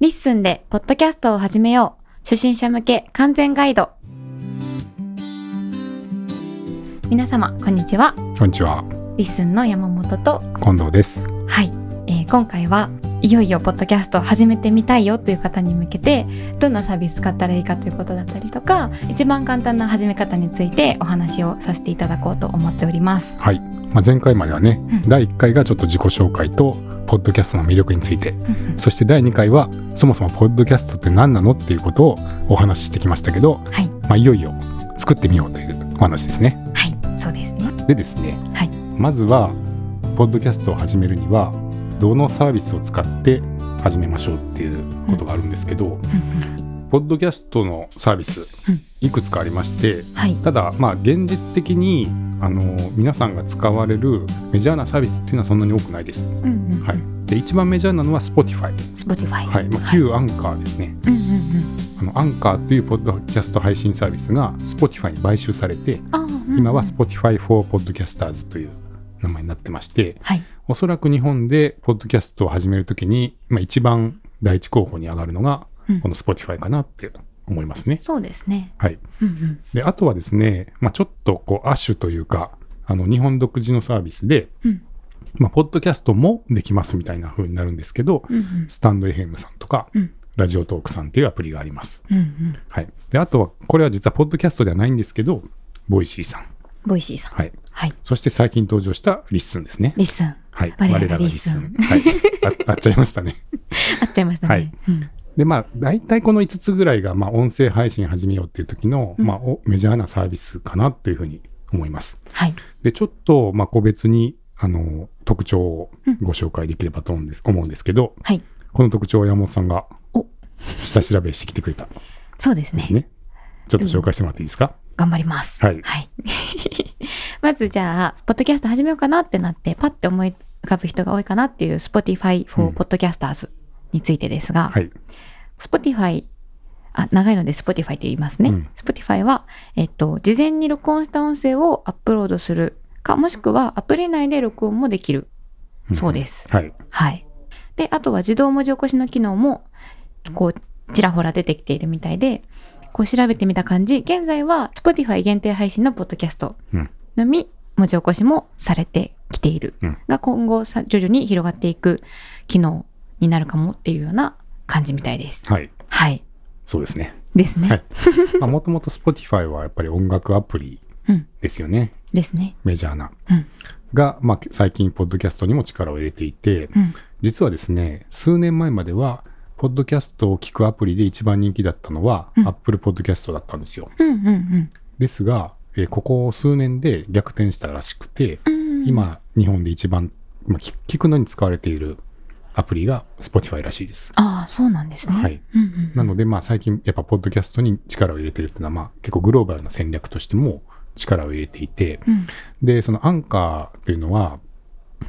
LISTEN でポッドキャストを始めよう。初心者向け完全ガイド。皆様、こんにちは。こんにちは。 LISTEN の山本と、近藤です。はい、えー今回はいよいよポッドキャストを始めてみたいよという方に向けてどんなサービス使ったらいいかということだったりとか一番簡単な始め方についてお話をさせていただこうと思っております。はい。まあ、前回まではね、うん第1回がちょっと自己紹介と、ポッドキャストの魅力について、そして第2回は、そもそもポッドキャストって何なのっていうことをお話ししてきましたけど、はい、まあ、いよいよ作ってみようというお話ですね。はい、そうですね。でですね、はい。まずは、ポッドキャストを始めるには、どのサービスを使って始めましょうっていうことがあるんですけど、ポッドキャストのサービスうん、いくつかありまして、はい、ただまあ現実的にあの皆さんが使われるメジャーなサービスっていうのはそんなに多くないです。うんうんうん。はい、で一番メジャーなのは Spotify、Spotify。はい。まあ、旧アンカーですね。うんうんうん。あのアンカーというポッドキャスト配信サービスが Spotify に買収されてうんうん。今は Spotify for Podcasters という名前になってましてはい、おそらく日本でポッドキャストを始めるときに、まあ、一番第一候補に上がるのがうんこの Spotify かなって思いますね。そうですね。はい、うんうんであとはですね、まあ、ちょっとこう亜種というかあの日本独自のサービスで、うんまあ、ポッドキャストもできますみたいな風になるんですけど、うんうんスタンド FM さんとか、うん Radiotalk さんっていうアプリがあります。うんうん。はい、であとはこれは実はポッドキャストではないんですけど Voicy さん、 Voicy さん。はい、はい。そして最近登場した LISTEN ですね。 LISTEN。はい、我らが LISTEN。はい、ああっちゃいましたね。あっちゃいましたね。はいうんでまあ大体この5つぐらいが、まあ、音声配信始めようっていう時の、うんまあ、おメジャーなサービスかなというふうに思います。はい。で、ちょっと、まあ、個別に、あの、特徴をご紹介できればと思うんです,、思うんですけど、はい。この特徴を山本さんがお下調べしてきてくれたんそうですねです。ね。ちょっと紹介してもらっていいですか、頑張ります。はい まずじゃあ、ポッドキャスト始めようかなってなって、パッて思い浮かぶ人が多いかなっていう Spotify う for ん Podcasters についてですが、はい。Spotify、あ、長いので Spotify と言いますね。うん Spotify は、えっと、事前に録音した音声をアップロードするか、もしくはアプリ内で録音もできる。そうですはい。はい。で、あとは自動文字起こしの機能も、こう、ちらほら出てきているみたいで、こう調べてみた感じ、現在は Spotify 限定配信のポッドキャストうん。のみ文字起こしもされてきている。うんが今後さ徐々に広がっていく機能になるかもっていうような感じみたいです。はい。はい。そうですね。ですね。はいまあ、もともと Spotify はやっぱり音楽アプリうん。ですよね。ですね。メジャーな。うん。が、まあ、最近、ポッドキャストにも力を入れていて、うん。実はですね、数年前までは、ポッドキャストを聞くアプリで一番人気だったのは、うん Apple Podcast だったんですよ。うんうんですが、えーここ数年で逆転したらしくて、うん。うん。今、日本で一番、まあ、聞聞くのに使われているアプリが Spotify らしいです。ああ、そうなんですね。はい。うんうん。なので、まあ、最近、やっぱ、ポッドキャストに力を入れてるっていうのは、まあ、結構グローバルな戦略としても力を入れていて、うん。で、そのアンカーっていうのは、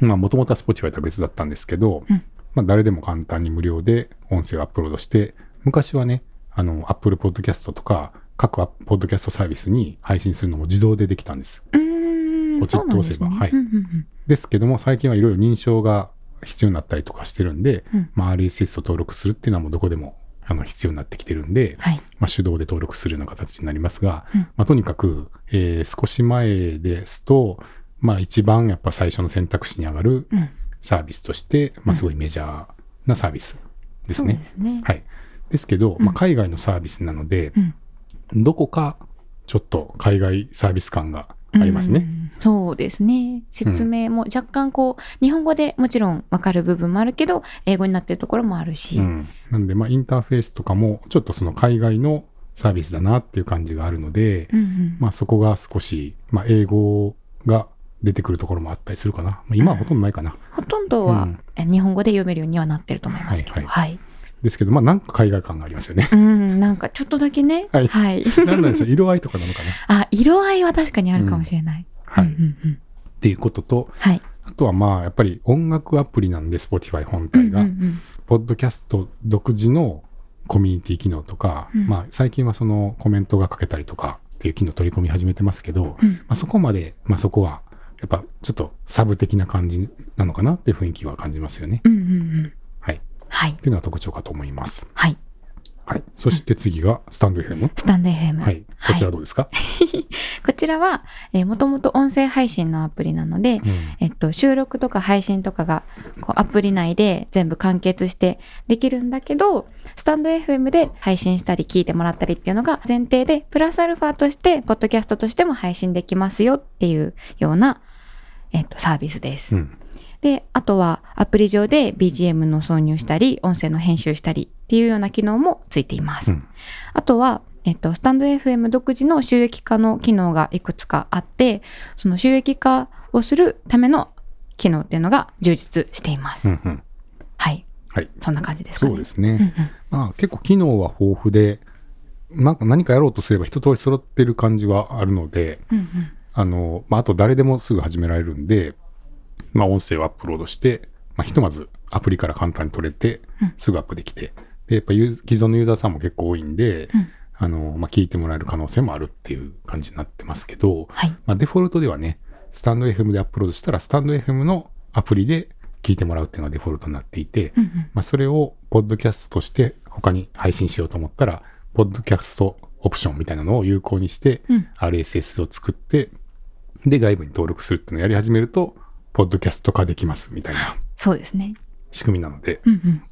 まあ、もともとは Spotify とは別だったんですけど、うんまあ、誰でも簡単に無料で音声をアップロードして、昔はね、あの、Apple Podcast とか、各アポッドキャストサービスに配信するのも自動でできたんです。うーん。ポチッと押せばですねうんうんうんですけども、最近はいろいろ認証が必要になったりとかしてるんで、うんまあ、RSS を登録するっていうのはもうどこでもあの必要になってきてるんで、はい。まあ、手動で登録するような形になりますが、うんまあ、とにかく、えー少し前ですと、まあ、一番やっぱ最初の選択肢に上がるうん。サービスとして、まあ、すごいメジャーなサービスですね。ですね。はい。ですけど、まあ、海外のサービスなので、うん。どこかちょっと海外サービス感がありますね。うん。そうですね。説明も若干こう、日本語でもちろんわかる部分もあるけど、英語になってるところもあるし。うん、なんで、まあ、インターフェースとかもちょっとその海外のサービスだなっていう感じがあるので、うんうんまあ、そこが少し、まあ、英語が出てくるところもあったりするかな。まあ、今はほとんどないかな。ほとんどは、日本語で読めるようにはなってると思いますけど。はいはい。ですけど、まあ、なんか海外感がありますよね。うん、なんかちょっとだけね。はいはい。なんなんでしょう、色合いとかなのかな？あ、色合いは確かにあるかもしれない。はい。っていうことと、はい。あとはまあ、やっぱり音楽アプリなんで、Spotify 本体が、うんうんうんポッドキャスト独自のコミュニティ機能とか、うんまあ、最近はそのコメントが書けたりとかっていう機能取り込み始めてますけど、うんまあ、そこまで、まあ、そこはやっぱちょっとサブ的な感じなのかなっていう雰囲気は感じますよね。うんうんうんはい。はい。ていうのが特徴かと思います。はい。はい。そして次がスタンド FM。スタンド FM。はい。こちらどうですか、こちらは、えー、もともと音声配信のアプリなので、うんえっと、収録とか配信とかがこうアプリ内で全部完結してできるんだけど、スタンド FM で配信したり聞いてもらったりっていうのが前提で、プラスアルファとして、ポッドキャストとしても配信できますよっていうような、えっと、サービスです。うん。で、あとはアプリ上で BGM の挿入したり、音声の編集したりっていうような機能もついています。うんあとは、えっと、スタンド FM 独自の収益化の機能がいくつかあって、その収益化をするための機能っていうのが充実しています。うんうん。はい。はい。そんな感じですかね。そうですうんうんね。まあ結構機能は豊富で、なんか何かやろうとすれば一通り揃ってる感じはあるので、うんうんあの、まああと誰でもすぐ始められるんで、まあ音声をアップロードして、まあひとまずアプリから簡単に取れてうん、すぐアップできて、で、やっぱ既存のユーザーさんも結構多いんで、うん。あの、まあ聞いてもらえる可能性もあるっていう感じになってますけど、はい。まあ、デフォルトではね、スタンド FM でアップロードしたら、スタンド FM のアプリで聞いてもらうっていうのがデフォルトになっていて、うんうん。まあ、それをポッドキャストとして他に配信しようと思ったら、ポッドキャストオプションみたいなのを有効にして、うん。RSS を作って、で、外部に登録するっていうのをやり始めると、ポッドキャスト化できますみたいなそうですね。仕組みなので、うんうん。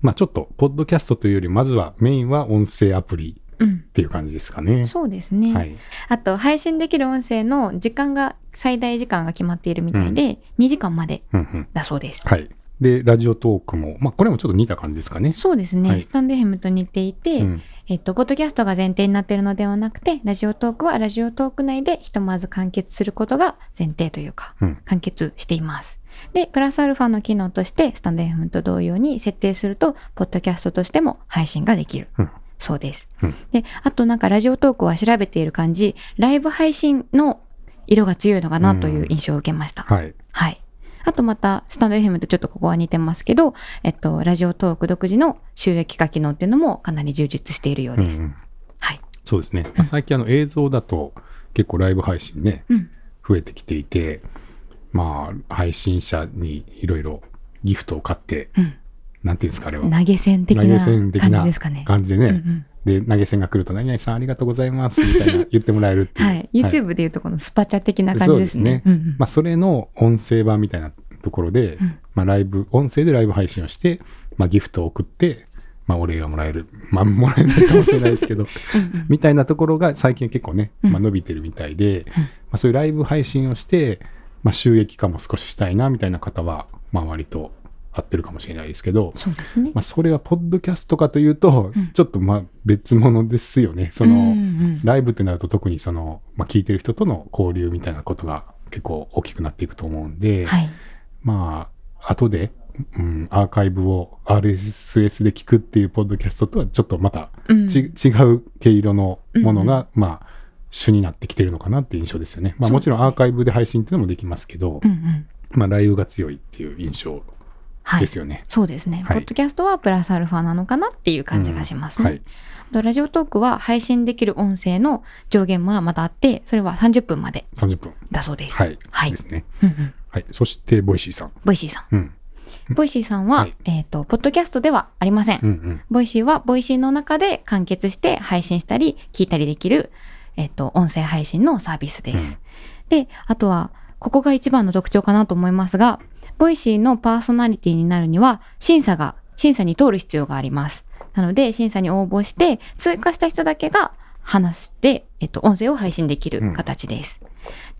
まあちょっと、ポッドキャストというより、まずはメインは音声アプリうんっ。ていう感じですかね。そうですね。はい。あと、配信できる音声の時間が、最大時間が決まっているみたいで、2時間までうんうん。だそうです。はい。で、ラジオトークも、まあこれもちょっと似た感じですかね。そうですね、はいスタンド FM と似ていて、うんえっと、ポッドキャストが前提になっているのではなくて、ラジオトークはラジオトーク内でひとまず完結することが前提というか、うん完結しています。で、プラスアルファの機能として、スタンド FM と同様に設定すると、ポッドキャストとしても配信ができる。うんそうです。うんで、あとなんかラジオトークは調べている感じ、ライブ配信の色が強いのかなという印象を受けました。はい。はい。あとまた、スタンド FM とちょっとここは似てますけど、えっと、ラジオトーク独自の収益化機能っていうのもかなり充実しているようです。うんうんはい。そうですね。まあ最近あの映像だと結構ライブ配信ね、うん。増えてきていて、まあ、配信者にいろいろギフトを買って、うん。なんていうんですか、あれは。投げ銭的投げな銭的な感じですかね。感じでね。うんうんで、投げ銭が来ると、何々さんありがとうございます、みたいな 言ってもらえるっていう。はい。YouTube でいうとこのスパチャ的な感じですね。そううんうんまあ、それの音声版みたいなところで、うんまあ、ライブ、音声でライブ配信をして、まあ、ギフトを送って、まあ、お礼がもらえる。まあ、もらえないかもしれないですけど、みたいなところが最近結構ね、うんまあ、伸びてるみたいで、まあ、そういうライブ配信をして、まあ、収益化も少ししたいな、みたいな方は、まあ、割と合ってるかもしれないですけど、そうですねま。あ、それはポッドキャストかというと、うんちょっとまあ別物ですよね。その、うんうんライブってなると特にその、まあ、聞いてる人との交流みたいなことが結構大きくなっていくと思うんで、はい。まあ、後で、うん、アーカイブを RSS で聞くっていうポッドキャストとはちょっとまたうんち、違う毛色のものが、まあ、主になってきてるのかなっていう印象ですよね。まあもちろんアーカイブで配信っていうのもできますけど、うんうん。まあライブが強いっていう印象はいで。すよね。そうですね、はいポッドキャストはプラスアルファなのかなっていう感じがしますね。うんはいラジオトークは配信できる音声の上限がまたあって、それは30分まで30分。だそうです。はい。はいですね。うんうんはい。そして、ボイシーさん。 Voicy さん。うん。 Voicy さんは、はいえっ、と、ポッドキャストではありません。うんうん。 Voicy は、 Voicy の中で完結して配信したり、聞いたりできる、えっ、と、音声配信のサービスです。で、あとは、ここが一番の特徴かなと思いますが、 Voicy のパーソナリティになるには、審査が、審査に通る必要があります。なので、審査に応募して、通過した人だけが話して、えっ、と、音声を配信できる形です。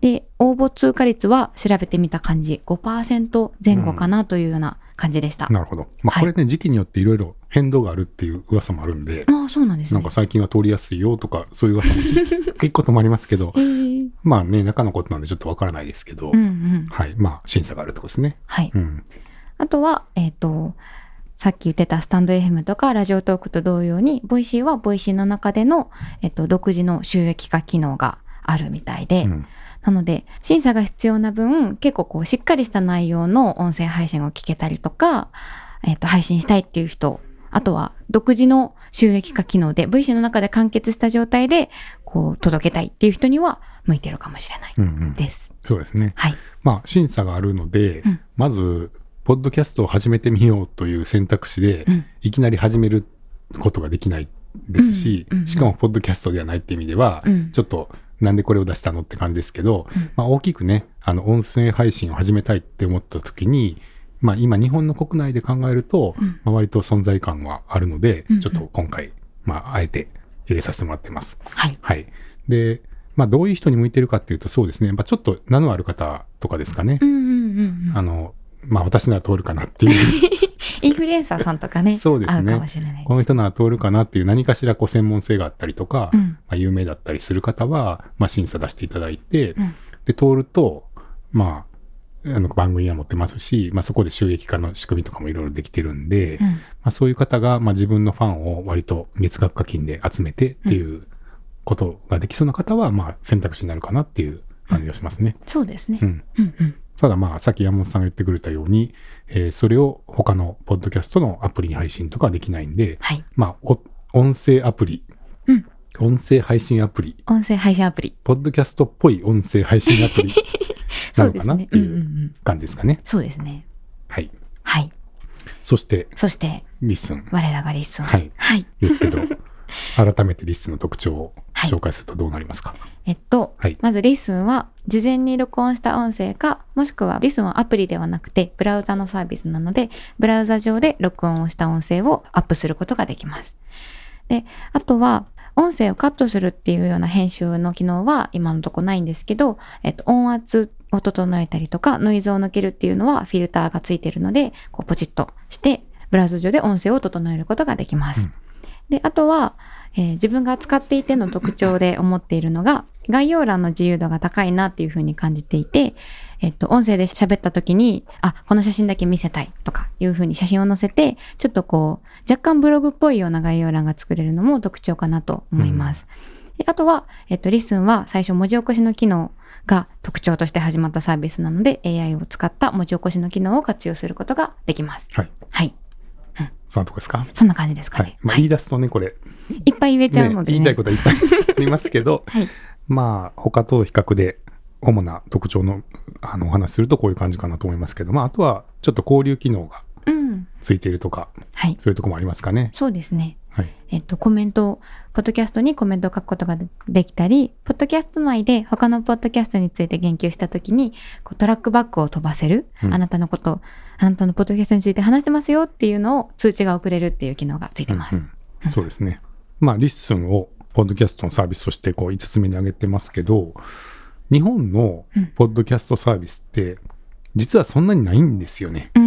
で、応募通過率は調べてみた感じ、5%前後かなというような感じでした。なるほど。まあ、はいこれね、時期によっていろいろ変動があるっていう噂もあるんで、ああ、そうなんですね。なんか最近は通りやすいよとか、そういう噂も聞くこともありますけどえ、ーまあね、中のことなんでちょっとわからないですけど、うんうん。はい。まあ、審査があるってことですね。はい。うん。あとは、えっ、と、さっき言ってたスタンド FM とかラジオトークと同様に、ボイシーはボイシーの中での、えっ、と、独自の収益化機能があるみたいで、うん。なので、審査が必要な分、結構こう、しっかりした内容の音声配信を聞けたりとか、えっ、と、配信したいっていう人、あとは、独自の収益化機能で、VC の中で完結した状態で、こう、届けたいっていう人には、向いてるかもしれないうんうん。です。そうですね。はい。まあ、審査があるので、うんまず、ポッドキャストを始めてみようという選択肢で、うんいきなり始めることができないですし、うんうんうんしかもポッドキャストではないって意味では、うんちょっとなんでこれを出したのって感じですけど、うんまあ、大きくね、あの、音声配信を始めたいって思った時に、まあ今日本の国内で考えると、うんまあ、割と存在感はあるので、うんうんちょっと今回、まああえて入れさせてもらってます。はい。はい。で、まあどういう人に向いてるかっていうとそうですね、やっぱちょっと名のある方とかですかね。うんうんうんうん。あの、まあ私なら通るかなっていう、インフルエンサーさんとかね、そうですね合うかもしれない。この人なら通るかなっていう何かしらこう専門性があったりとか、うんまあ、有名だったりする方は、まあ、審査出していただいて、うんで、通ると、まあ、あの番組は持ってますし、まあ、そこで収益化の仕組みとかもいろいろできてるんで、うんまあ、そういう方が、まあ、自分のファンを割と月額課金で集めてっていうことができそうな方は、まあ、選択肢になるかなっていう感じがしますね。そうですねう。ん。うんうん。ただまあ、さっき山本さんが言ってくれたように、えーそれを他のポッドキャストのアプリに配信とかはできないんで、はい。まあ、お音声アプリ、うん音声配信アプリ、音声配信アプリ。ポッドキャストっぽい音声配信アプリ なのかな？っ。ていう感じですかね。そうですね。はい。はい。そして、そして、リッスン我らがリッスン。はいはい。ですけど、改めてリッスンの特徴をはい紹介するとどうなりますか、えっと、はいまずリッスンは事前に録音した音声か、もしくはリッスンはアプリではなくてブラウザのサービスなので、ブラウザ上で録音をした音声をアップすることができます。で、あとは音声をカットするっていうような編集の機能は今のとこないんですけど、えっと、音圧を整えたりとか、ノイズを抜けるっていうのはフィルターがついてるので、こうポチッとして、ブラウザ上で音声を整えることができます。うんで、あとは、えー自分が使っていての特徴で思っているのが、概要欄の自由度が高いなっていうふうに感じていて、えっと、音声で喋った時に、あ、この写真だけ見せたいとかいうふうに写真を載せて、ちょっとこう、若干ブログっぽいような概要欄が作れるのも特徴かなと思います。であとは、えっと、リスンは最初文字起こしの機能が特徴として始まったサービスなので、AI を使った文字起こしの機能を活用することができます。はい。はい。そんなとこですか？そんな感じですかね。。はいまあ、言い出すとね、これ、いっぱい言えちゃうのね、で、ね言いたいことはいっぱいありますけど、はい。まあ、他と比較で、主な特徴のあのお話しするとこういう感じかなと思いますけど、まあ、あとはちょっと交流機能がうん。ついているとか、はい。そういうとこもありますかね。そうですね。はい。えっと、コメントを、ポッドキャストにコメントを書くことがでできたり、ポッドキャスト内で他のポッドキャストについて言及したときに、こうトラックバックを飛ばせる、うんあなたのこと、あなたのポッドキャストについて話してますよっていうのを通知が送れるっていう機能がついてます。うんうんそうですね。まあ、リッスンをポッドキャストのサービスとしてこう5つ目に挙げてますけど、日本のうんポッドキャストサービスって、実はそんなにないんですよね。あ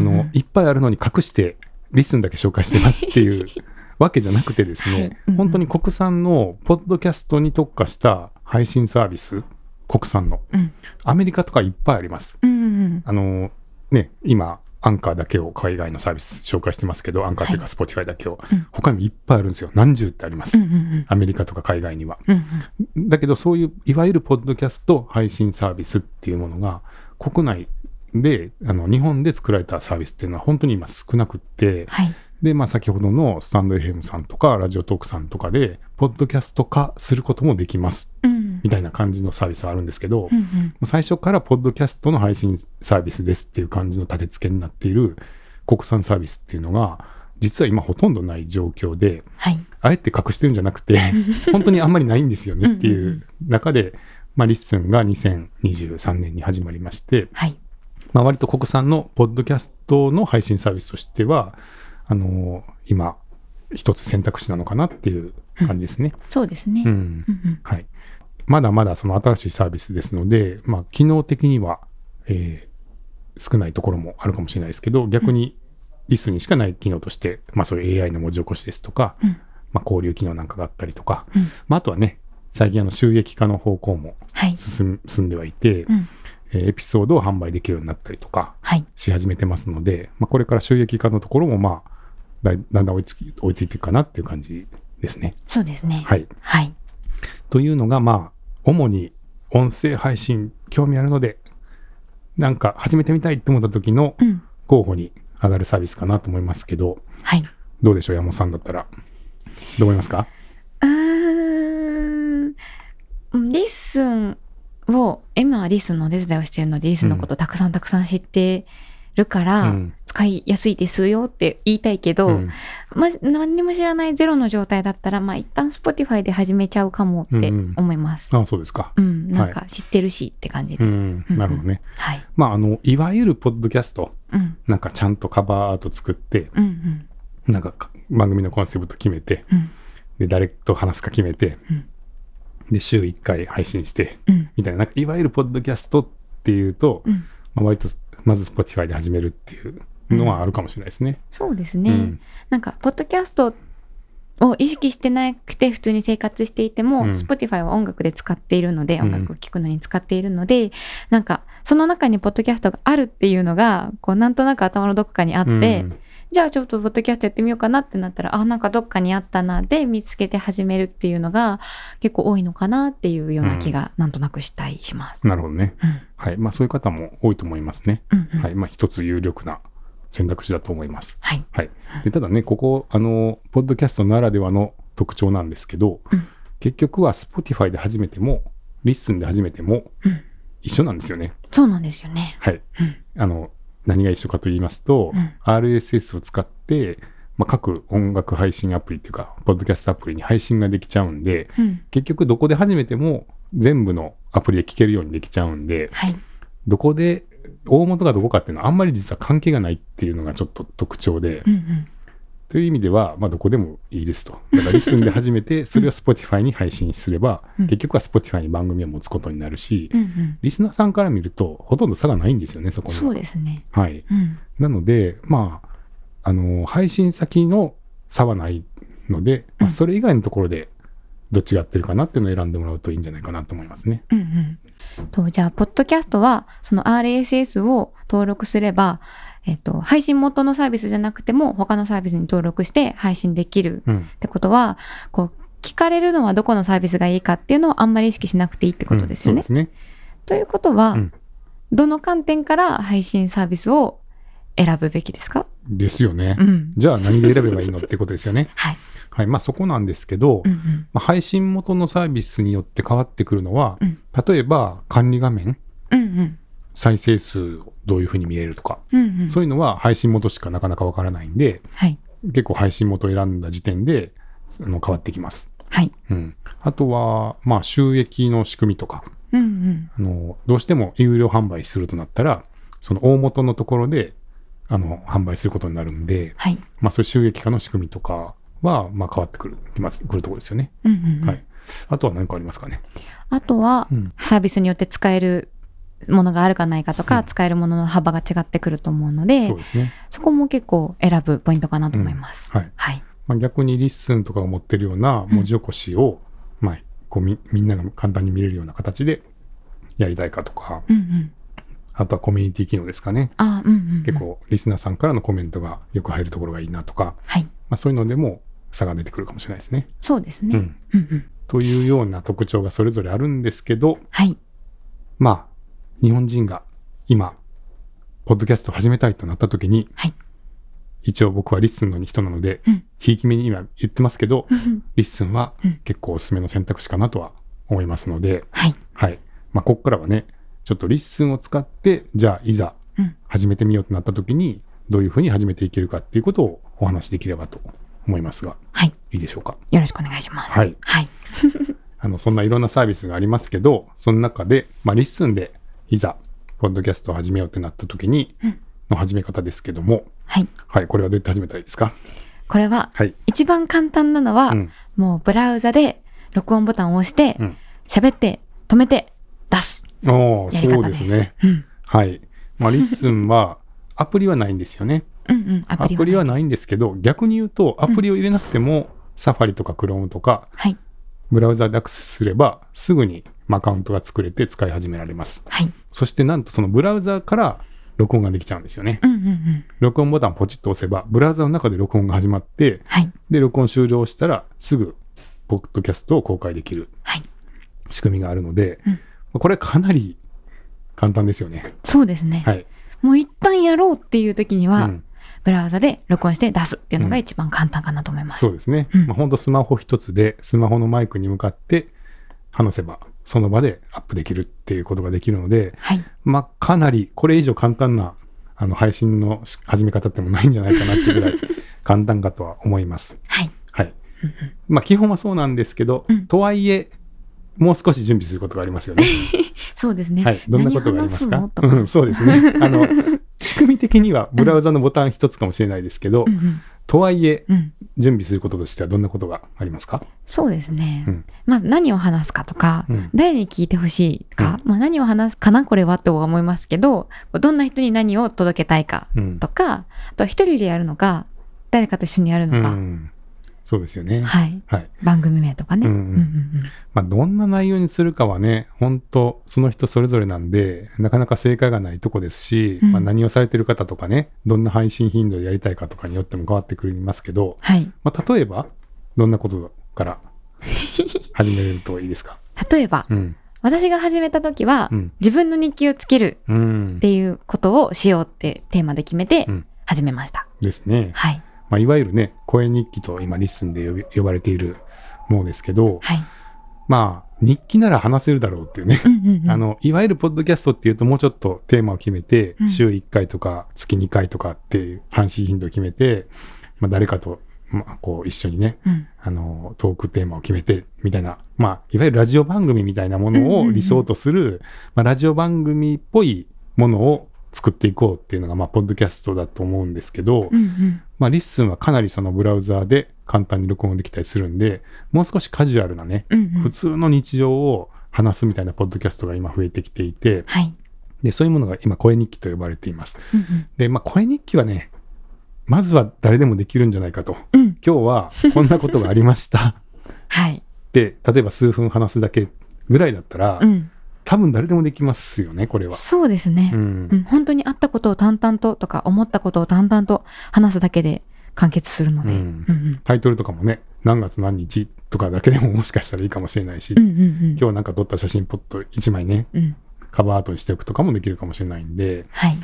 の、いっぱいあるのに隠して、リッスンだけ紹介してますっていう わけじゃなくてですね、本当に国産のポッドキャストに特化した配信サービス、国産の。うん。アメリカとかいっぱいあります。うんうんあの、ね、今、アンカーだけを海外のサービス紹介してますけど、アンカーっていうかはいスポティファイだけを、うん他にもいっぱいあるんですよ。何十ってあります。うんうんうんアメリカとか海外には。うんうんだけど、そういう、いわゆるポッドキャスト配信サービスっていうものが、国内で、あの、日本で作られたサービスっていうのは本当に今少なくって、はい。で、まあ先ほどのスタンド FM さんとか、ラジオトークさんとかで、ポッドキャスト化することもできます、うんみたいな感じのサービスはあるんですけど、うんうん最初からポッドキャストの配信サービスですっていう感じの立て付けになっている国産サービスっていうのが、実は今ほとんどない状況で、はい。あえて隠してるんじゃなくて、本当にあんまりないんですよねっていう中で、まあ、リッスンが2023年に始まりまして、はい。まあ、割と国産のポッドキャストの配信サービスとしては、あのー今、一つ選択肢なのかなっていう感じですね。そうですね。うんうんうんはい。まだまだその新しいサービスですので、まあ、機能的には、えー少ないところもあるかもしれないですけど、逆にリスにしかない機能として、まあ、そういう AI の文字起こしですとか、うんまあ、交流機能なんかがあったりとか、うんまあ、あとはね、最近あの収益化の方向もはい。進ん進んではいて、うんえーエピソードを販売できるようになったりとかはい。し始めてますので、まあ、これから収益化のところも、まあ、だんだん追いつき追いついていくかなっていう感じですね。そうですね。はい。はい。というのが、まあ、主に音声配信興味あるので、なんか始めてみたいって思った時のうん。候補に上がるサービスかなと思いますけど、はい。どうでしょう、山本さんだったら。どう思いますか？うーん。リッスンを、今はリッスンのお手伝いをしているので、リッスンのことをたくさんたくさん知ってるから、うん。使いやすいですよって言いたいけど、うん。ま何にも知らないゼロの状態だったら、まあ一旦 Spotify で始めちゃうかもってうんうん。思います。あそうですか。うん、なんか知ってるしって感じで。うん、うん。なるほどね。はい。まあ、あの、いわゆるポッドキャスト、うん、なんかちゃんとカバーアート作って、うん、うん、なんかか番組のコンセプト決めて、うん、で、誰と話すか決めて、うんで、週1回配信して、うん、みたいな、なんかいわゆるポッドキャストっていうと、うん。まあ、割と、まず Spotify で始めるっていうのはあるかもしれないですね。そうですね。うん。なんか、ポッドキャストを意識してなくて普通に生活していても、うん。Spotify は音楽で使っているので、うん。音楽を聴くのに使っているので、なんか、その中にポッドキャストがあるっていうのが、こう、なんとなく頭のどこかにあって、うんじゃあちょっとポッドキャストやってみようかなってなったら、あ、なんかどっかにあったな、で見つけて始めるっていうのが結構多いのかなっていうような気がなんとなくしたりします。なるほどね。うん。はい。まあ、そういう方も多いと思いますね。うん、うん。はい。まあ、一つ有力な選択肢だと思います。はい。はい。で、ただね、ここ、あの、ポッドキャストならではの特徴なんですけど、うん結局は Spotify で始めても、リッスンで始めてもうん一緒なんですよね。そうなんですよね。はい。うん。あの、何が一緒かと言いますと、うん RSS を使って、まあ、各音楽配信アプリっていうか、ポッドキャストアプリに配信ができちゃうんで、うん。結局どこで始めても全部のアプリで聴けるようにできちゃうんで、はい。どこで、大元がどこかっていうのはあんまり実は関係がないっていうのがちょっと特徴で、うん、うん。という意味では、まあ、どこでもいいですと。だからリスンで始めて、それを Spotify に配信すれば、うん結局は Spotify に番組を持つことになるし、うん、うん。リスナーさんから見ると、ほとんど差がないんですよね、そこには。そうですね。はい。うん。なので、まあ、あの、配信先の差はないので、まあ、うんそれ以外のところで、どっちが合ってるかなっていうのを選んでもらうといいんじゃないかなと思いますね。うんうん。と、じゃあ、ポッドキャストは、その RSS を登録すれば、えっと、配信元のサービスじゃなくても、他のサービスに登録して配信できるうん。ってことは、こう、聞かれるのはどこのサービスがいいかっていうのをあんまり意識しなくていいってことですよね。うんそうですね。ということは、うんどの観点から配信サービスを選ぶべきですか？ですよね。うん。じゃあ何で選べばいいのってことですよね。はい。はい。まあそこなんですけど、うんうん。まあ、配信元のサービスによって変わってくるのは、うん例えば管理画面、うんうん。再生数をどういうふうに見えるとか、うんうん。そういうのは配信元しかなかなかわからないんで、はい。結構配信元を選んだ時点であの変わってきます。はい。うん。あとは、まあ収益の仕組みとか、うんうん。あの、どうしても有料販売するとなったら、その大元のところで、あの、販売することになるんで、はい。まあそういう収益化の仕組みとかは、まあ変わってくる、きます、くるところですよね。うんうんうん。はい。あとは何かありますかね。あとは、うん。サービスによって使えるものがあるかないかとか、うん使えるものの幅が違ってくると思うので、そうですね。そこも結構選ぶポイントかなと思います。はい。はい。まあ、逆にリッスンとかが持ってるような文字起こしを、まあ、こうみみんなが簡単に見れるような形でやりたいかとか、うんうん。あとはコミュニティ機能ですかね。あ、うんうんうん。結。構リスナーさんからのコメントがよく入るところがいいなとか、はい。まあ、そういうのでも差が出てくるかもしれないですね。そうですね。うん。うんうん。というような特徴がそれぞれあるんですけど、はい。まあ、日本人が今、ポッドキャストを始めたいとなった時に、はい。一応僕はリッスンの人なので、うんひいき目に今言ってますけど、うんリッスンはうん結構おすすめの選択肢かなとは思いますので、はい。はい。まあ、ここからはね、ちょっとリッスンを使って、じゃあ、いざうん始めてみようとなった時に、どういうふうに始めていけるかっていうことをお話しできればと思いますが、はい。いいでしょうか？よろしくお願いします。はいはい。あの、そんないろんなサービスがありますけど、その中で、まあ、リッスンで、いざ、ポッドキャストを始めようってなった時にうん、の始め方ですけども、はい。はい、これはどうやって始めたらいいですか？これは、はい。一番簡単なのは、うん。もうブラウザで録音ボタンを押してう、ん。喋、って、止めて、出す。おーそうやり方です。ですね。うん。はい。まあ、リッスンは、アプリはないんですよね。うんうん。アアプリは。プリはないんですけど、逆に言うと、アプリを入れなくても、サファリとかクロームとか、はい。ブラウザでアクセスすれば、すぐにまあアカウントが作れて使い始められます。はい。そしてなんとそのブラウザから録音ができちゃうんですよね。うんうんうん。録音ボタンポチッと押せば、ブラウザの中で録音が始まって、はい。で、録音終了したら、すぐ、ポッドキャストを公開できるはい。仕組みがあるので、うんこれかなり簡単ですよね。そうですね。はい。もう一旦やろうっていう時には、うんブラウザで録音して出すっていうのが一番簡単かなと思います。そうですね。うんまあ、ほんとスマホ一つで、スマホのマイクに向かって話せば、その場でアップできるっていうことができるので、はい。まあ、かなりこれ以上簡単なあの配信のし始め方ってもないんじゃないかなっていうぐらい 簡単かとは思います。はい。はい。まあ基本はそうなんですけど、うんとはいえ、もう少し準備することがありますよね。そうですね。はい。どんなことがありますかうん、そうですね。あの、仕組み的にはブラウザのボタン一つかもしれないですけど、うんうんとはいえ、うん。準備することとしてはどんなことがありますか？そうですね。うん。まず何を話すかとか、うん。誰に聞いてほしいか、まあ何を話すかなこれはとは思いますけど、どんな人に何を届けたいかうん。とか、あとは一人でやるのか、誰かと一緒にやるのか、うんそうですよね。はい。はい。番組名とかね。うんうんうんうんまあ、どんな内容にするかはね、本当その人それぞれなんで、なかなか正解がないとこですし、うんまあ、何をされてる方とかね、どんな配信頻度でやりたいかとかによっても変わってくりますけど、はい。まあ、例えば、どんなことから 始めるといいですか？例えば、うん。私が始めた時は、うん。自分の日記をつけるうんっ。ていうことをしようってテーマで決めてうん始めました。ですね。はい。まあ、いわゆるね、声日記と今、リッスンで呼ばれているものですけど、はい。まあ、日記なら話せるだろうっていうね。あの、いわゆるポッドキャストっていうともうちょっとテーマを決めて、うん週1回とか月2回とかっていう配信頻度を決めて、まあ誰かと、まあ、こう一緒にね、うんあの、トークテーマを決めて、みたいな、まあ、いわゆるラジオ番組みたいなものを理想とする、まあ、ラジオ番組っぽいものを作っていこうっていうのが、まあ、ポッドキャストだと思うんですけど、うんうんまあ、リッスンはかなりそのブラウザーで簡単に録音できたりするんで、もう少しカジュアルなね、うんうん普通の日常を話すみたいなポッドキャストが今増えてきていて、はい。で、そういうものが今声日記と呼ばれています。うんうんで、まあ声日記はね、まずは誰でもできるんじゃないかと。うん。今日はこんなことがありました。はい。で、例えば数分話すだけぐらいだったら、うん。多分誰でもできますよね、これは。そうですねう。。うんん、本当にあったことを淡々ととか思ったことを淡々と話すだけで完結するので。ううんんうんタイトルとかもね、何月何日とかだけでももしかしたらいいかもしれないし、うんうんうん今日なんか撮った写真ポッと1枚ね、うんカバーアートにしておくとかもできるかもしれないんで、はい。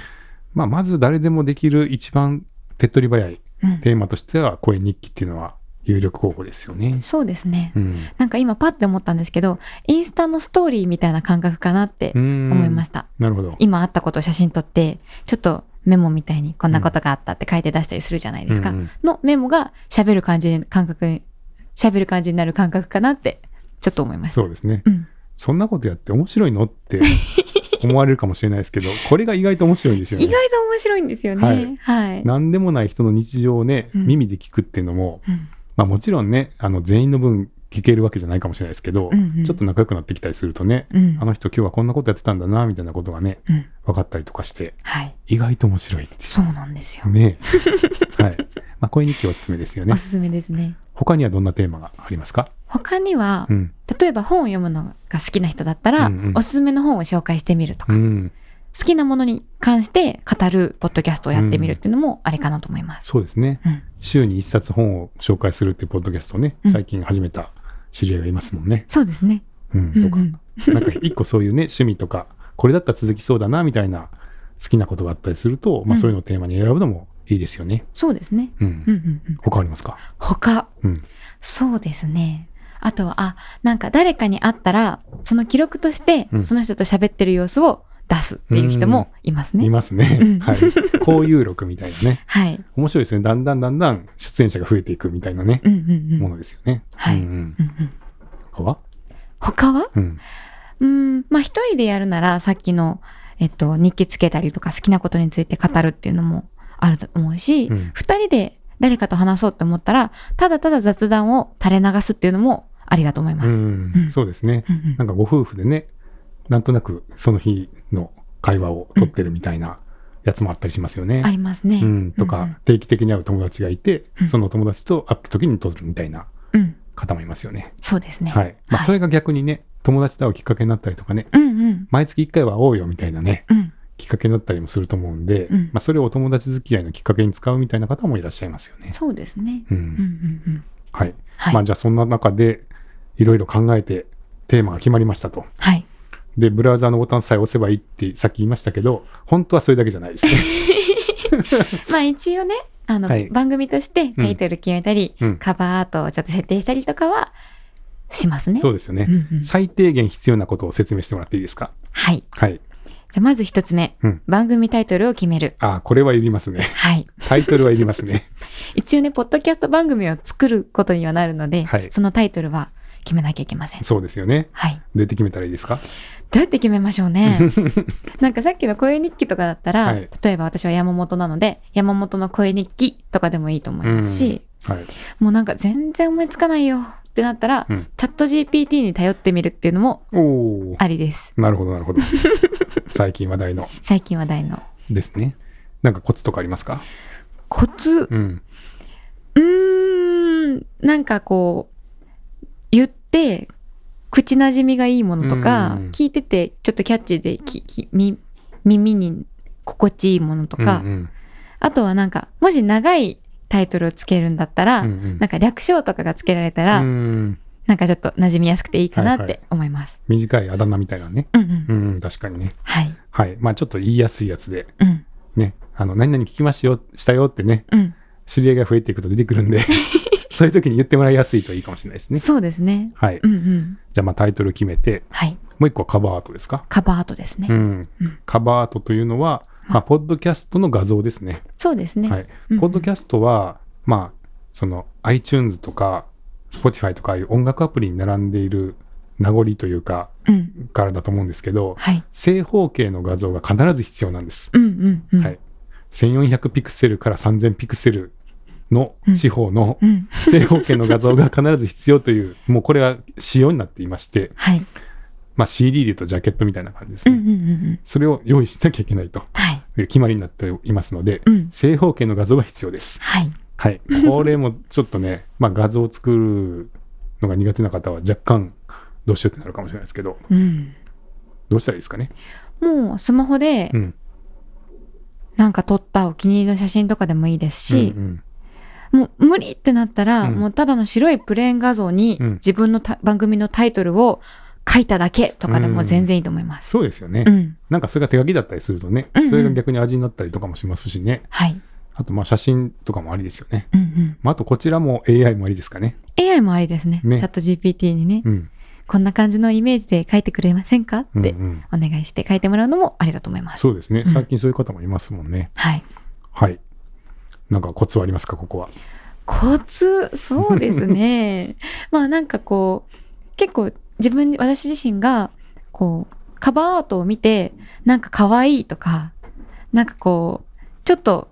まあ、まず誰でもできる一番手っ取り早いうんテーマとしては声日記っていうのは有力候補ですよね。そうですね。うん。なんか今パッて思ったんですけど、インスタのストーリーみたいな感覚かなって思思いました。なるほど。今あったことを写真撮って、ちょっとメモみたいにこんなことがあったって書いて出したりするじゃないですか。うんうんのメモが喋る感じ、感覚に、喋る感じになる感覚かなって、ちょっと思いました。そうですね。うん。そんなことやって面白いのって思われるかもしれないですけど、これが意外と面白いんですよね。意外と面白いんですよね。はい。何でもない人の日常をね、うん耳で聞くっていうのも、うんまあもちろんね、あの全員の分聞けるわけじゃないかもしれないですけど、うんうんちょっと仲良くなってきたりするとね、うんあの人今日はこんなことやってたんだな、みたいなことがね、うん分かったりとかして、はい。意外と面白いそうなんですよ。ね。はい。まあ、声日記おすすめですよねお。すすめですね。他にはどんなテーマがありますか？他には、うん。例えば本を読むのが好きな人だったら、うんうんおすすめの本を紹介してみるとか、うん。好きなものに関して語るポッドキャストをやってみるっていうのもありかなと思います。そうですね。うん。週に一冊本を紹介するっていうポッドキャストをね、うん最近始めた知り合いがいますもんね。そうですね。うん。とか、うんうんなんか一個そういうね、趣味とか、これだったら続きそうだな、みたいな好きなことがあったりすると、まうんあそういうのをテーマに選ぶのもいいですよね。そうですね。うん。うんうんうん。他ありますか？他、うん。そうですね。あとは、あ、なんか誰かに会ったら、その記録としてう、んその人と喋ってる様子を出すっていう人もいますね。いますね。うんはい。交友録みたいなね。はい。面白いですね。だんだんだんだん出演者が増えていくみたいなね、うんうんうん。ものですよね。はいうんうん。うんうん他は？他は？うん。うん、まあ一人でやるなら、さっきの、えっと、日記つけたりとか好きなことについて語るっていうのもあると思うし、うん二人で誰かと話そうって思ったら、ただただ雑談を垂れ流すっていうのもありだと思います。ううんん、そうですね。うんなんかご夫婦でね、なんとなくその日の会話を取ってるみたいなやつもあったりしますよね。ありますね。うん、とか、定期的に会う友達がいて、うんその友達と会った時に撮るみたいなうん。うん。方もいますよね。そうですね。はい。まあ、それが逆にね、友達と会うきっかけになったりとかね、うんうん。毎月1回は会おうよみたいなね、うん。きっかけになったりもすると思うんで、うんまあ、それをお友達付き合いのきっかけに使うみたいな方もいらっしゃいますよね。そうですね。うん。うんうんうん。はい。はい。まあ、じゃあそんな中で、いろいろ考えて、テーマが決まりましたと。はい。で、ブラウザーのボタンさえ押せばいいってさっき言いましたけど、本当はそれだけじゃないですね。まあ一応ね、あの、はい番組としてタイトル決めたり、うんカバーアートをちょっと設定したりとかはしますね。そうですよね。うんうん最低限必要なことを説明してもらっていいですか？はい。はい。じゃあまず一つ目、うん番組タイトルを決める。あ、これはいりますね。はい。タイトルはいりますね。一応ね、ポッドキャスト番組を作ることにはなるので、はいそのタイトルは決めなきゃいけません。そうですよね。はい。どうやって決めたらいいですか？どうやって決めましょうね？なんかさっきの声日記とかだったら、はい例えば私は山本なので、山本の声日記とかでもいいと思いますし、はい。もうなんか全然思いつかないよってなったら、うんチャット GPT に頼ってみるっていうのも。ありです。なるほど、なるほど。最近話題の最近話題の。ですね。なんかコツとかありますか？コツ、うん。うーん、なんかこう、言って、口なじみがいいものとかうん、聞いててちょっとキャッチーでききみ耳に心地いいものとか、うんうんあとはなんか、もし長いタイトルをつけるんだったら、うんうんなんか略称とかがつけられたら、うんなんかちょっと馴染みやすくていいかなっはいはいて思います。短いあだ名みたいなね。うんうん。確かにね。はい。はい。まあちょっと言いやすいやつで、うん。ね、あの、何々聞きましたよ、したよってね、うん。知り合いが増えていくと出てくるんで、そういう時に言ってもらいやすいといいかもしれないですね。そうですね。はい。うんうん。じゃあまあタイトル決めて、はい。もう一個はカバーアートですか？カバーアートですね。うんうん。カバーアートというのは、まあ、ポッドキャストの画像ですね。そうですね。はい。うんポッドキャストは、まあ、その iTunes とか Spotify とかいう音楽アプリに並んでいる名残というか、うん。からだと思うんですけど、はい。正方形の画像が必ず必要なんです。うんうんうん。はい。1400ピクセルから3000ピクセルの四方のうん。正方形の画像が必ず必要という、もうこれは仕様になっていまして、はい。まあ CD で言うとジャケットみたいな感じですうんね。うんうんうん。それを用意しなきゃいけないとはい。いう決まりになっていますので、うん。正方形の画像が必要です。はい。はい。これもちょっとね、まあ画像を作るのが苦手な方は若干どうしようってなるかもしれないですけど、うん。どうしたらいいですかね？もうスマホでうん。なんか撮ったお気に入りの写真とかでもいいですしう、んもう無理ってなったら、うんもうただの白いプレーン画像にうん自分のた番組のタイトルを書いただけとかでも全然いいと思います。そうですよね。うん。なんかそれが手書きだったりするとね、うんうんそれが逆に味になったりとかもしますしね。はい。あとまあ写真とかもありですよね。うんうん。まあ、あとこちらも AI もありですかね。AI もありですね。ねチャット GPT にね、うん。こんな感じのイメージで書いてくれませんか？ってうんうん、お願いして書いてもらうのもありだと思います。そうですね。うん最近そういう方もいますもんね。はい。はい。なんかコツはありますか、ここは？コツ、そうですね。まあなんかこう、結構自分、私自身が、こう、カバーアートを見て、なんか可愛いとか、なんかこう、ちょっと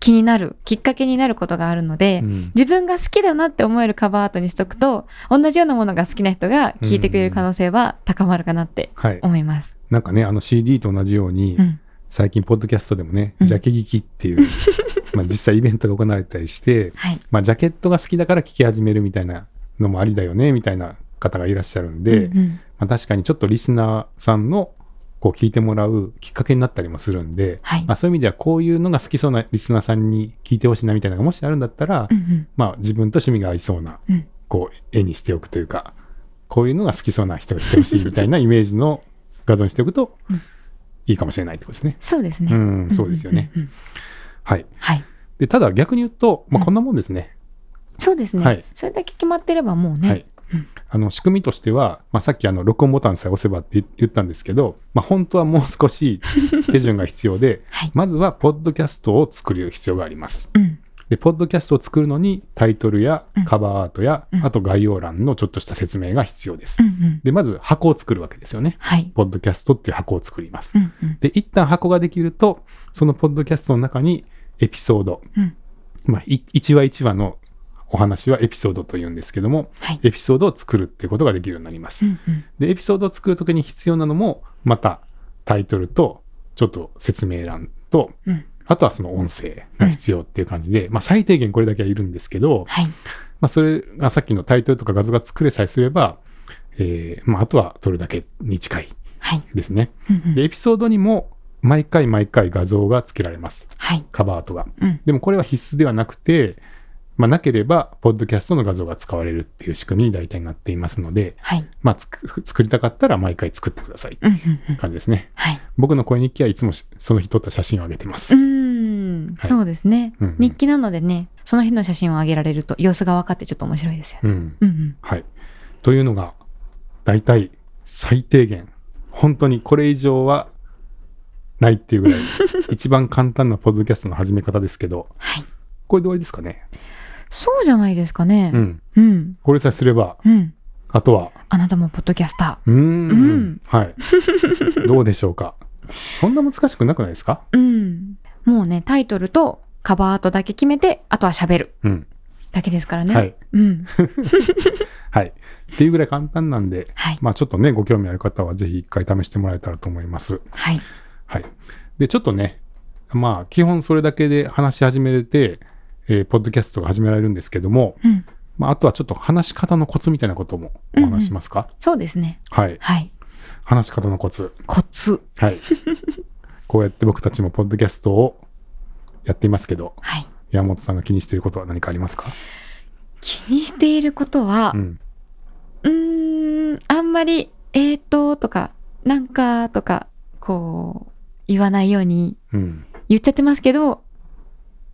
気になる、きっかけになることがあるので、うん自分が好きだなって思えるカバーアートにしとくと、同じようなものが好きな人が聞いてくれる可能性は高まるかなってはい。思います。なんかね、あの CD と同じように、うん。最近、ポッドキャストでもね、うん。ジャケ聞きっていう、まあ実際イベントが行われたりして、はい。まあ、ジャケットが好きだから聞き始めるみたいなのもありだよね、みたいな方がいらっしゃるんで、うんうん。まあ、確かにちょっとリスナーさんのこう聞いてもらうきっかけになったりもするんで、はい。まあ、そういう意味ではこういうのが好きそうなリスナーさんに聞いてほしいなみたいなのがもしあるんだったら、うんうん。まあ、自分と趣味が合いそうなうん。こう絵にしておくというかこういうのが好きそうな人が来てほしいみたいなイメージの画像にしておくとうんいいかもしれないってことですね。そうですね。うん、そうですよね。うんうんうんはい。はい。でただ逆に言うと、まあ、こんなもんですね。そうですね。はいそれだけ決まってればもうね。はい。あの仕組みとしては、まあ、さっきあの録音ボタンさえ押せばって言ったんですけど、まあ、本当はもう少し手順が必要で、はい。まずはポッドキャストを作る必要があります。うん。で、ポッドキャストを作るのにタイトルやうんカバーアートや、うんあと概要欄のちょっとした説明が必要ですう。んうん。で、まず箱を作るわけですよね。はい。ポッドキャストっていう箱を作ります。うんうん。で、一旦箱ができると、そのポッドキャストの中にエピソード、うんまあ、い一話一話のお話はエピソードと言うんですけども、はい。エピソードを作るっていうことができるようになります。うんうん。で、エピソードを作るときに必要なのも、またタイトルと、ちょっと説明欄と、うん。あとはその音声が必要っていう感じで、まあ最低限これだけはいるんですけど、はい。まあそれがさっきのタイトルとか画像が作れさえすれば、えーまああとは撮るだけに近いはい。ですね。うんうんで、エピソードにも毎回毎回画像が付けられます。はい。カバーとが。うん。でもこれは必須ではなくて、まあなければ、ポッドキャストの画像が使われるっていう仕組みに大体なっていますので、はい。まあつく作りたかったら毎回作ってください。うんうんうん。感じですね。はい。僕の声日記はいつもしその日撮った写真を上げてます。うーん。はいそうですねうんうん。日記なのでね、その日の写真を上げられると様子が分かってちょっと面白いですよね。うん。うんうん。はい。というのが、大体最低限、本当にこれ以上はないっていうぐらい、一番簡単なポッドキャストの始め方ですけど、はい。これで終わりですかね？そうじゃないですかねう。ん。うん。これさえすれば、うん。あとは、あなたもポッドキャスタうーんうんはい。どうでしょうか。そんな難しくなくないですか？ー。うん。もうね、タイトルとカバーアートだけ決めて、あとは喋るうん。だけですからね。はい。うん。はい。っていうぐらい簡単なんで、はい。まあちょっとね、ご興味ある方はぜひ一回試してもらえたらと思います。はい。はい。で、ちょっとね、まあ基本それだけで話し始めれて、えーポッドキャストが始められるんですけども、うん。まああとはちょっと話し方のコツみたいなこともお話ししますか、そうですね。はい。はい。話し方のコツ。コツ。はい。こうやって僕たちもポッドキャストをやっていますけど、はい。山本さんが気にしていることは何かありますか？気にしていることはう、ん。ん、あんまり、えーと、とか、なんか、とか、こう、言わないように、うん。言っちゃってますけど、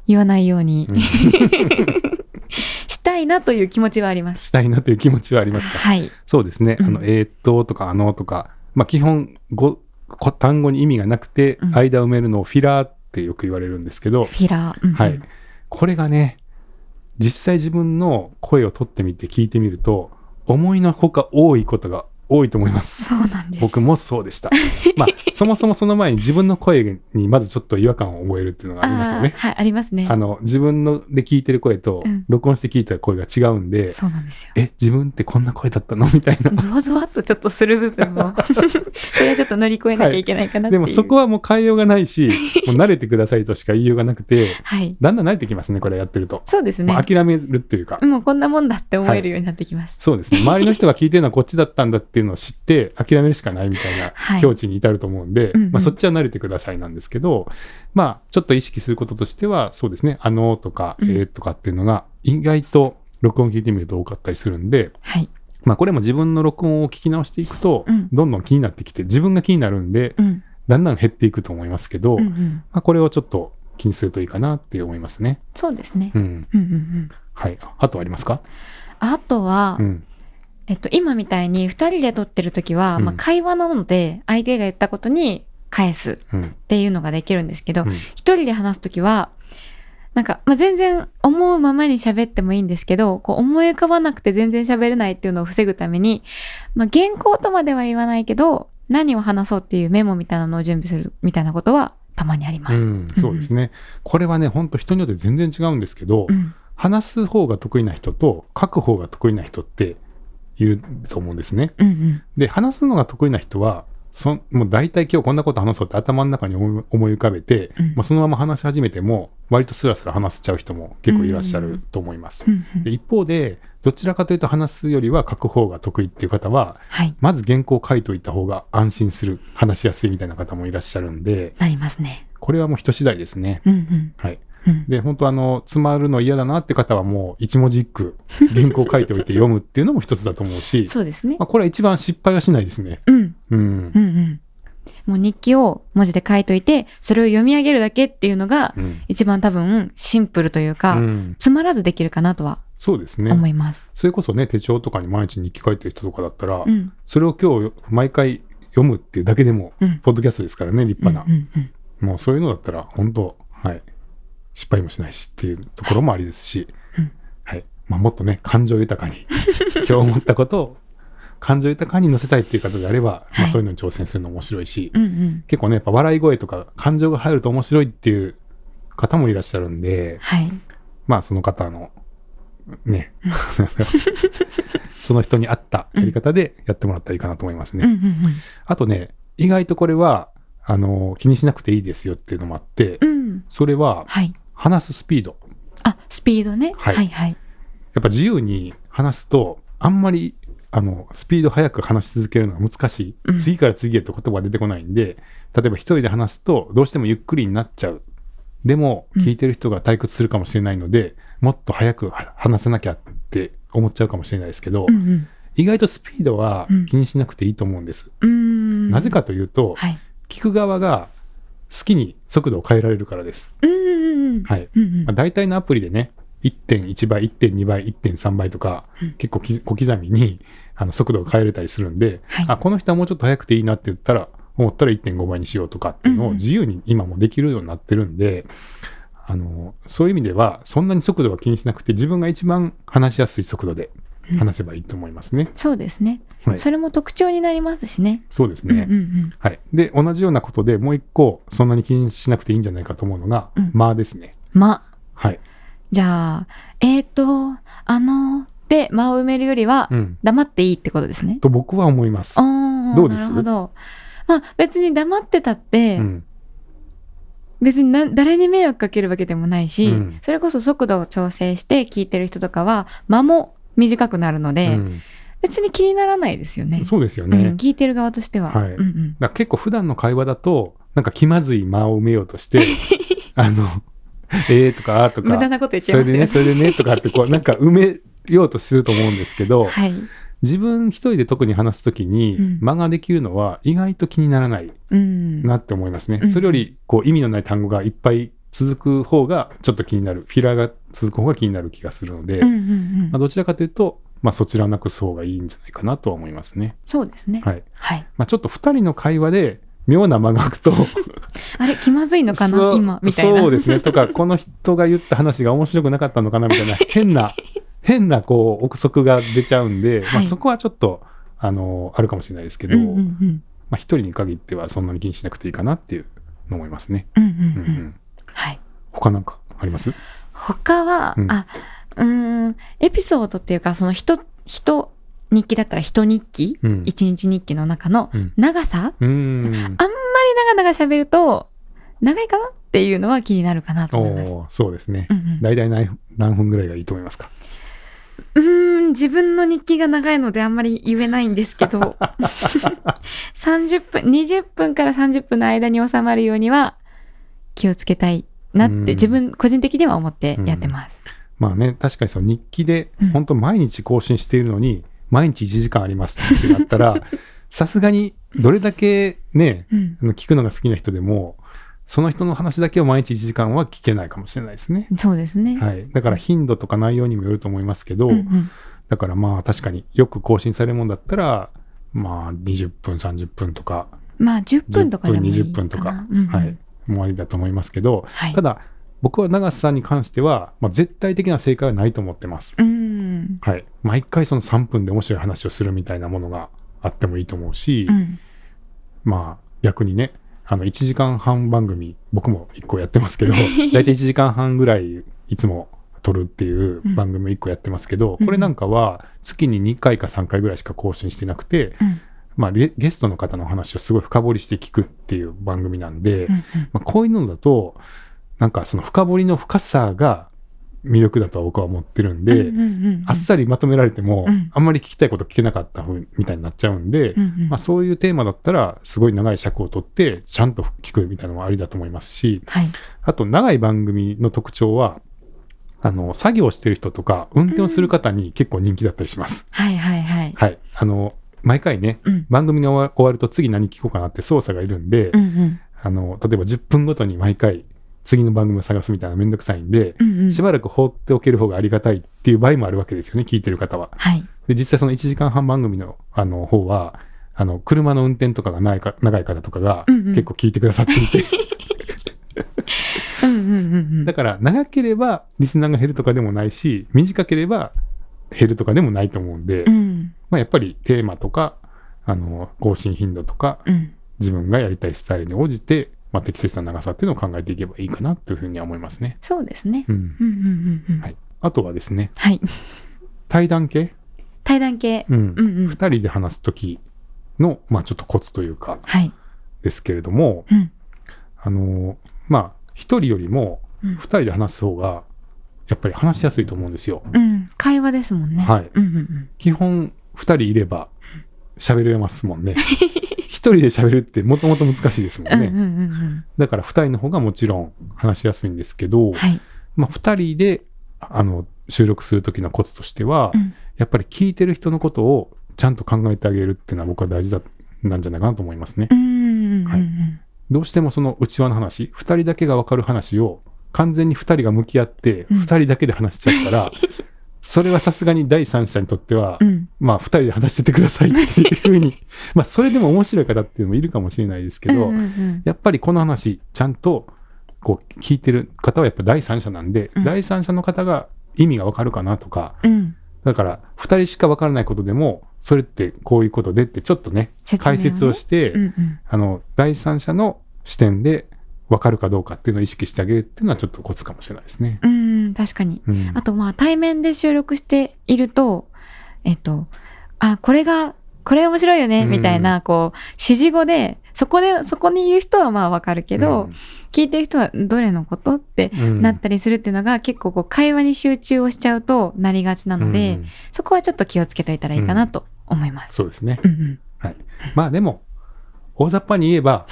言わないようにうん したいなという気持ちはあります。したいなという気持ちはありますか？はい。そうですね。あの、うんえーっととか、あのとか、まあ、基本語、こ単語に意味がなくて、うん間埋めるのをフィラーってよく言われるんですけど、フィラー。うんうんはい。これがね、実際自分の声を取ってみて聞いてみると、思いのほか多いことが多いと思います。そうなんです。僕もそうでした。まあ、そもそもその前に自分の声にまずちょっと違和感を覚えるっていうのがありますよね。はい、ありますねあ。の、自分ので聞いてる声とうん、録音して聞いた声が違うんで、そうなんですよ。え、自分ってこんな声だったの？みたいな。ゾワゾワっとちょっとする部分も、それはちょっと乗り越えなきゃいけないかなっていう。でもそこはもう変えようがないし、もう慣れてくださいとしか言いようがなくて、はい。だんだん慣れてきますね、これやってると。そうですね。諦めるっていうか。もうこんなもんだって思えるようになってきます。そうですね。周りの人が聞いてるのはこっちだったんだっていうのを知って、諦めるしかないみたいなはい境地に至ると思うんで、うんうんまあそっちは慣れてくださいなんですけど、まあちょっと意識することとしては、そうですね、あのとか、うんえーとかっていうのが意外と録音聞いてみると多かったりするんで、はい。まあこれも自分の録音を聞き直していくと、うんどんどん気になってきて、自分が気になるんで、うん。だんだん減っていくと思いますけど、うんうん。まあ、これをちょっと気にするといいかなって思いますね。そうですね。うん。うんうんうん。はい。あとありますか？あとは、うん。えっと、今みたいに二人で撮ってる時は、うんまあ、会話なので、相手が言ったことに返すうん。っていうのができるんですけど、うん一人で話す時は、なんか、まあ、全然思うままに喋ってもいいんですけど、こう思い浮かばなくて全然喋れないっていうのを防ぐために、まあ、原稿とまでは言わないけど、何を話そうっていうメモみたいなのを準備するみたいなことはたまにあります。うん、そうですね。これはね、本当人によって全然違うんですけど、うん話す方が得意な人と書く方が得意な人っていると思うんですね。うんうんで、話すのが得意な人は、そもう大体今日こんなこと話そうって頭の中に思い浮かべて、うんまあ、そのまま話し始めても、割とスラスラ話せちゃう人も結構いらっしゃると思います。うんうんで一方で、どちらかというと話すよりは書く方が得意っていう方は、はい。まず原稿を書いといた方が安心する、話しやすいみたいな方もいらっしゃるんで、なりますね。これはもう人次第ですね。うんうんはい。うんで、本当あの、詰まるの嫌だなって方はもう一文字一句 原稿を書いておいて読むっていうのも一つだと思うし、そうですねま。あ、これは一番失敗はしないですね。うん。うんう。んうん。もう日記を文字で書いといて、それを読み上げるだけっていうのが、うん。一番多分シンプルというか、うんつまらずできるかなとはそうですね。思います。それこそね、手帳とかに毎日日記書いてる人とかだったら、うん。それを今日毎回読むっていうだけでも、うん。ポッドキャストですからね、立派な。もうそういうのだったら、本当はい。失敗もしないしっていうところもありですし、うんはい。まあ、もっとね、感情豊かに、今日思ったことを感情豊かに乗せたいっていう方であれば、まあ、はいそういうのに挑戦するの面白いし、うんうん。結構ね、やっぱ笑い声とか感情が入ると面白いっていう方もいらっしゃるんで、はい。まあその方の、ね、その人に合ったやり方でやってもらったらいいかなと思いますね。うんうんうん。あとね、意外とこれは、あの、気にしなくていいですよっていうのもあって、うん。それははい。話すスピード。あ、スピードね。ははいいはい。やっぱ自由に話すと、あんまり、あの、スピード速く話し続けるのが難しい。うん次から次へと言葉が出てこないんで、例えば一人で話すと、どうしてもゆっくりになっちゃう。でも、うん聞いてる人が退屈するかもしれないので、もっと早くは話せなきゃって思っちゃうかもしれないですけど、うんうん。意外とスピードはうん気にしなくていいと思うんです。うーん。なぜかというと、はい。聞く側が好きに速度を変えられるからです。大体のアプリでね、1.1倍、1.2倍、1.3倍とか、うん。結構き小刻みにあの速度を変えれたりするんで、はい。あ、この人はもうちょっと速くていいなって言ったら、思ったら1.5倍にしようとかっていうのを自由に今もできるようになってるんで、あのそういう意味ではそんなに速度は気にしなくて自分が一番話しやすい速度で話せばいいと思いますね。そうですね。はいそれも特徴になりますしね。そうですね、うんうんうん。はい。で、同じようなことでもう一個そんなに気にしなくていいんじゃないかと思うのが、うん間ですね。ま、はい。じゃあ、えーと、あの、で間を埋めるよりはうん。黙っていいってことですね。と僕は思います。どうです？なるほど。まあ別に黙ってたって、うん。別にな誰に迷惑かけるわけでもないし、うんそれこそ速度を調整して聞いてる人とかは間も短くなるので、うん別に気にならないですよね。そうですようんね。聞いてる側としては。はいうんうんだ結構普段の会話だと、なんか気まずい間を埋めようとして、あの、えーとかあーとか、無駄なこと言っちゃそれでね、いますよね。それでねとかってこう、なんか埋めようとすると思うんですけど、はい。自分一人で特に話すときにうん間ができるのは意外と気にならないうん。なって思いますね。うんそれよりこう意味のない単語がいっぱい続く方がちょっと気になる。フィラーが続く方が気になる気がするので、まあ、どちらかというと、まあ、そちらをなくす方がいいんじゃないかなとは思いますね。そうですね。はい。はい。まあ、ちょっと2人の会話で妙な間が空くと あれ、気まずいのかな今、みたいな。そうですね。とか、この人が言った話が面白くなかったのかなみたいな、変な、変な、こう、憶測が出ちゃうんで、まあ、はいそこはちょっと、あの、あるかもしれないですけど、うんうんうん。まあ、一人に限ってはそんなに気にしなくていいかなっていうの思いますね。うんうんう。うんうんん。はい。他なんかあります？他は、うんあ、うーん、エピソードっていうか、その人、人、日記だったら人日記、うん。一日日記の中のうん長さ、うーん。長々喋ると、長いかなっていうのは気になるかなと思います。おーそうですねう。んうん大体何何分ぐらいがいいと思いますか？うーん、自分の日記が長いのであんまり言えないんですけど、30分、20分から30分の間に収まるようには気をつけたいなっうんて自分個人的には思ってやってます。まあね、確かにその日記でうん、本当毎日更新しているのに、毎日1時間ありますってなったら、さすがにどれだけね、うんあの聞くのが好きな人でも、その人の話だけを毎日1時間は聞けないかもしれないですね。そうですね。はい。だから頻度とか内容にもよると思いますけど、うんうんだからまあ確かによく更新されるもんだったら、まあ20分、30分とか、まあ10 10分とかでもいいかな。20分とか、うんうんはい。もうありだと思いますけど、はいただ、僕は長瀬さんに関しては、まあ、絶対的な正解はないと思ってます。うん。はい。毎回その3分で面白い話をするみたいなものがあってもいいと思うし、うん。まあ逆にね、あの1時間半番組、僕も1個やってますけど、大体1時間半ぐらいいつも撮るっていう番組1個やってますけど、うんこれなんかは月に2回か3回ぐらいしか更新してなくて、うんまあゲゲストの方の話をすごい深掘りして聞くっていう番組なんで、うんまあ、こういうのだと、なんかその深掘りの深さが魅力だとは僕は思ってるんで、うんうんうんうんあっさりまとめられても、うんあんまり聞きたいこと聞けなかった風みたいになっちゃうんで、うんうんまあ、そういうテーマだったら、すごい長い尺を取って、ちゃんと聞くみたいなのもありだと思いますし、はい。あと長い番組の特徴は、あの、作業してる人とか、運転をする方に結構人気だったりします。はいはいはい。はい。あの、毎回ね、うん。番組が終わ終わると次何聞こうかなって操作がいるんで、うんうん。あの、例えば10分ごとに毎回次の番組を探すみたいなめんどくさいんで、うんうん。しばらく放っておける方がありがたいっていう場合もあるわけですよね、聞いてる方は。はい。で、実際その1時間半番組のあの方は、あの、車の運転とかが長いか長い方とかが結構聞いてくださっていて。だから長ければリスナーが減るとかでもないし、短ければ減るとかでもないと思うんで、うん。まあやっぱりテーマとか、あの、更新頻度とか、うん。自分がやりたいスタイルに応じて、まあ、適切な長さっていうのを考えていけばいいかなというふうには思いますね。そうですね。うん。うんうんうんうん。はい。あとはですね、はい。対談系、対談系。うんうんうん。二人で話すときの、まあちょっとコツというか、はい。ですけれども、うん。あの、まあ一人よりもうん二人で話す方が、やっぱり話しやすいと思うんですよ。うん。会話ですもんね。はいうんうんうん。基本二人いれば喋れますもんね。一人で喋るってもともと難しいですもんね。うんうんうんうん。だから二人の方がもちろん話しやすいんですけど、はい。まあ二人であの収録する時のコツとしては、うんやっぱり聞いてる人のことをちゃんと考えてあげるっていうのは僕は大事だなんじゃないかなと思いますね。うんうんうんうん。はいどうしてもその内輪の話、二人だけが分かる話を完全に二人が向き合って、うん二人だけで話しちゃったら、それはさすがに第三者にとっては、うん。まあ、二人で話しててくださいっていうふうに、まあ、それでも面白い方っていうのもいるかもしれないですけど、うんうんうんやっぱりこの話、ちゃんと、こう、聞いてる方はやっぱ第三者なんで、うん第三者の方が意味がわかるかなとか、うん。だから、二人しかわからないことでも、それってこういうことでって、ちょっとね、解説をして、うんうん。あの、第三者の視点でわかるかどうかっていうのを意識してあげるっていうのはちょっとコツかもしれないですね。うん、確かに。うんあとまあ対面で収録していると、えっと、あ、これが、これ面白いよね、うんみたいな、こう、指示語で、そこで、そこに言う人はまあわかるけど、聞いてる人はどれのことってうんなったりするっていうのが結構こう会話に集中をしちゃうとなりがちなので、うんそこはちょっと気をつけといたらいいかなと思います。そうですね。うんうん。はい。まあでも、大雑把に言えば、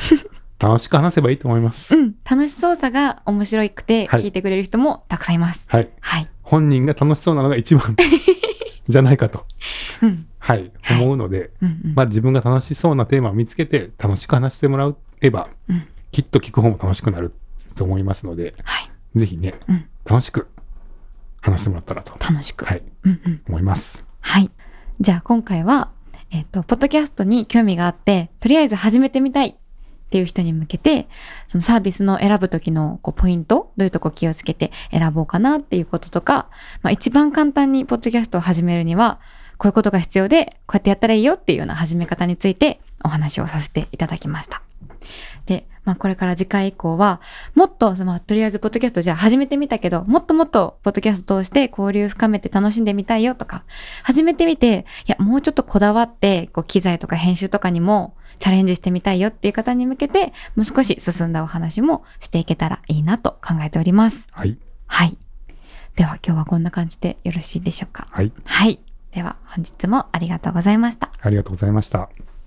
楽しく話せばいいと思います。うん、楽しそうさが面白くてはい聞いてくれる人もたくさんいます。はい。はい。本人が楽しそうなのが一番 じゃないかと、うん。はい、はい思うので、うんうん。まあ自分が楽しそうなテーマを見つけて楽しく話してもらえば、うんきっと聞く方も楽しくなると思いますので、はい。ぜひね、うん楽しく話してもらったらと、楽しく。はい、うんうん。思います。はい。じゃあ今回は、えっ、と、ポッドキャストに興味があって、とりあえず始めてみたいっていう人に向けて、そのサービスの選ぶ時のこうポイント、どういうとこ気をつけて選ぼうかなっていうこととか、まあ一番簡単にポッドキャストを始めるには、こういうことが必要で、こうやってやったらいいよっていうような始め方についてお話をさせていただきました。で、まあこれから次回以降は、もっと、そのまあとりあえずポッドキャストじゃあ始めてみたけど、もっともっとポッドキャストを通して交流深めて楽しんでみたいよとか、始めてみて、いや、もうちょっとこだわって、こう機材とか編集とかにもチャレンジしてみたいよっていう方に向けて、もう少し進んだお話もしていけたらいいなと考えております。はい、はい。では今日はこんな感じでよろしいでしょうか？はい、はい。では本日もありがとうございました。ありがとうございました。